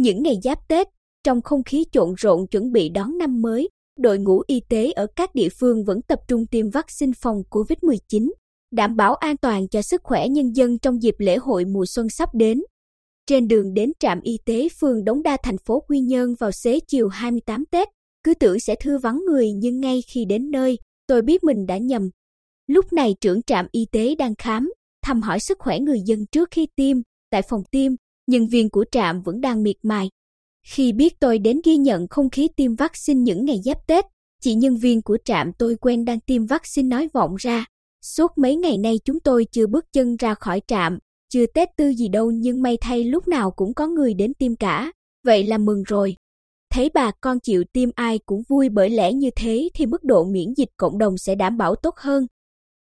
Những ngày giáp Tết, trong không khí trộn rộn chuẩn bị đón năm mới, đội ngũ y tế ở các địa phương vẫn tập trung tiêm vaccine phòng COVID-19, đảm bảo an toàn cho sức khỏe nhân dân trong dịp lễ hội mùa xuân sắp đến. Trên đường đến trạm y tế phường Đống Đa thành phố Quy Nhơn vào xế chiều 28 Tết, cứ tưởng sẽ thư vắng người nhưng ngay khi đến nơi, tôi biết mình đã nhầm. Lúc này trưởng trạm y tế đang khám, thăm hỏi sức khỏe người dân trước khi tiêm, tại phòng tiêm, nhân viên của trạm vẫn đang miệt mài. Khi biết tôi đến ghi nhận không khí tiêm vaccine những ngày giáp Tết, chị nhân viên của trạm tôi quen đang tiêm vaccine nói vọng ra. Suốt mấy ngày nay chúng tôi chưa bước chân ra khỏi trạm, chưa Tết tư gì đâu nhưng may thay lúc nào cũng có người đến tiêm cả, vậy là mừng rồi. Thấy bà con chịu tiêm ai cũng vui bởi lẽ như thế thì mức độ miễn dịch cộng đồng sẽ đảm bảo tốt hơn.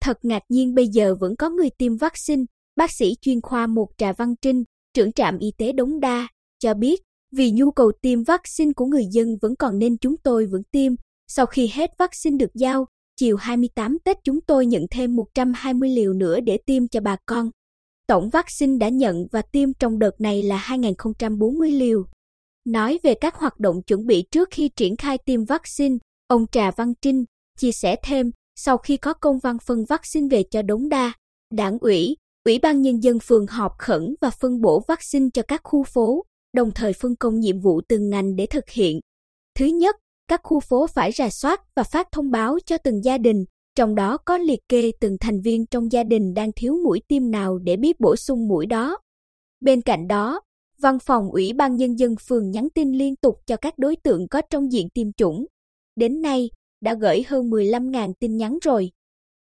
Thật ngạc nhiên bây giờ vẫn có người tiêm vaccine, bác sĩ chuyên khoa một Trà Văn Trinh, trưởng trạm y tế Đống Đa, cho biết vì nhu cầu tiêm vaccine của người dân vẫn còn nên chúng tôi vẫn tiêm. Sau khi hết vaccine được giao, chiều 28 Tết chúng tôi nhận thêm 120 liều nữa để tiêm cho bà con. Tổng vaccine đã nhận và tiêm trong đợt này là 2.040 liều. Nói về các hoạt động chuẩn bị trước khi triển khai tiêm vaccine, ông Trà Văn Trinh chia sẻ thêm, sau khi có công văn phân vaccine về cho Đống Đa, đảng ủy, Ủy ban Nhân dân phường họp khẩn và phân bổ vaccine cho các khu phố, đồng thời phân công nhiệm vụ từng ngành để thực hiện. Thứ nhất, các khu phố phải rà soát và phát thông báo cho từng gia đình, trong đó có liệt kê từng thành viên trong gia đình đang thiếu mũi tiêm nào để biết bổ sung mũi đó. Bên cạnh đó, Văn phòng Ủy ban Nhân dân phường nhắn tin liên tục cho các đối tượng có trong diện tiêm chủng. Đến nay, đã gửi hơn 15.000 tin nhắn rồi.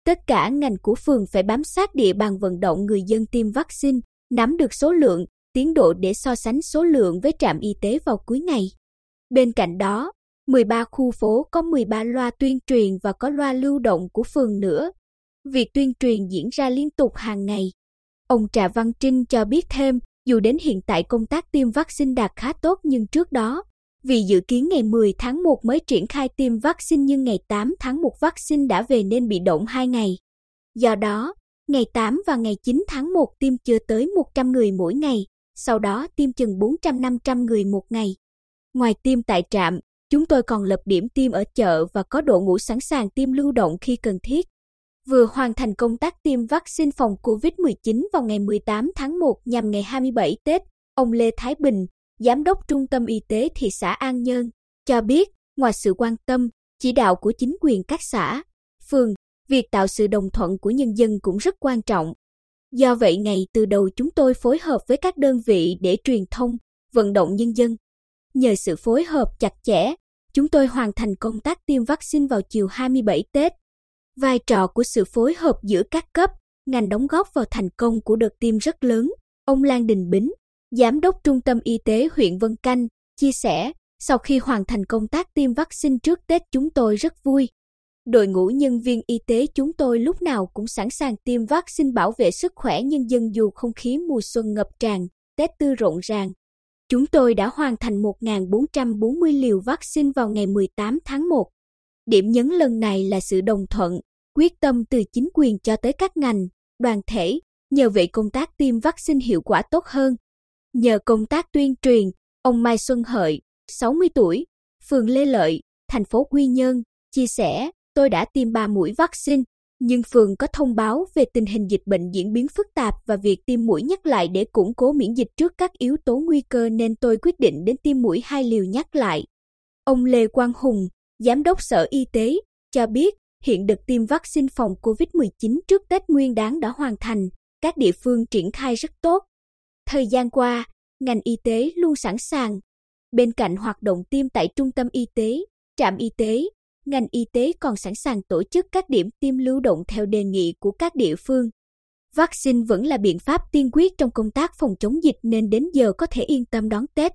Tất cả ngành của phường phải bám sát địa bàn vận động người dân tiêm vaccine, nắm được số lượng, tiến độ để so sánh số lượng với trạm y tế vào cuối ngày. Bên cạnh đó, 13 khu phố có 13 loa tuyên truyền và có loa lưu động của phường nữa. Việc tuyên truyền diễn ra liên tục hàng ngày. Ông Trà Văn Trinh cho biết thêm, dù đến hiện tại công tác tiêm vaccine đạt khá tốt nhưng trước đó, vì dự kiến ngày 10 tháng 1 mới triển khai tiêm vaccine nhưng ngày 8 tháng 1 vaccine đã về nên bị động 2 ngày. Do đó, ngày 8 và ngày 9 tháng 1 tiêm chưa tới 100 người mỗi ngày, sau đó tiêm chừng 400-500 người một ngày. Ngoài tiêm tại trạm, chúng tôi còn lập điểm tiêm ở chợ và có đội ngũ sẵn sàng tiêm lưu động khi cần thiết. Vừa hoàn thành công tác tiêm vaccine phòng COVID-19 vào ngày 18 tháng 1 nhằm ngày 27 Tết, ông Lê Thái Bình, Giám đốc Trung tâm Y tế thị xã An Nhơn, cho biết ngoài sự quan tâm, chỉ đạo của chính quyền các xã, phường, việc tạo sự đồng thuận của nhân dân cũng rất quan trọng. Do vậy ngày từ đầu chúng tôi phối hợp với các đơn vị để truyền thông, vận động nhân dân. Nhờ sự phối hợp chặt chẽ, chúng tôi hoàn thành công tác tiêm vaccine vào chiều 27 Tết. Vai trò của sự phối hợp giữa các cấp, ngành đóng góp vào thành công của đợt tiêm rất lớn. Ông Lan Đình Bính, Giám đốc Trung tâm Y tế huyện Vân Canh, chia sẻ, sau khi hoàn thành công tác tiêm vaccine trước Tết chúng tôi rất vui. Đội ngũ nhân viên y tế chúng tôi lúc nào cũng sẵn sàng tiêm vaccine bảo vệ sức khỏe nhân dân dù không khí mùa xuân ngập tràn, Tết tư rộn ràng. Chúng tôi đã hoàn thành 1.440 liều vaccine vào ngày 18 tháng 1. Điểm nhấn lần này là sự đồng thuận, quyết tâm từ chính quyền cho tới các ngành, đoàn thể, nhờ vậy công tác tiêm vaccine hiệu quả tốt hơn. Nhờ công tác tuyên truyền, ông Mai Xuân Hợi, 60 tuổi, phường Lê Lợi, thành phố Quy Nhơn, chia sẻ, tôi đã tiêm 3 mũi vaccine, nhưng phường có thông báo về tình hình dịch bệnh diễn biến phức tạp và việc tiêm mũi nhắc lại để củng cố miễn dịch trước các yếu tố nguy cơ nên tôi quyết định đến tiêm mũi hai liều nhắc lại. Ông Lê Quang Hùng, Giám đốc Sở Y tế, cho biết hiện đợt tiêm vaccine phòng COVID-19 trước Tết Nguyên đáng đã hoàn thành, các địa phương triển khai rất tốt. Thời gian qua, ngành y tế luôn sẵn sàng. Bên cạnh hoạt động tiêm tại trung tâm y tế, trạm y tế, ngành y tế còn sẵn sàng tổ chức các điểm tiêm lưu động theo đề nghị của các địa phương. Vaccine vẫn là biện pháp tiên quyết trong công tác phòng chống dịch nên đến giờ có thể yên tâm đón Tết.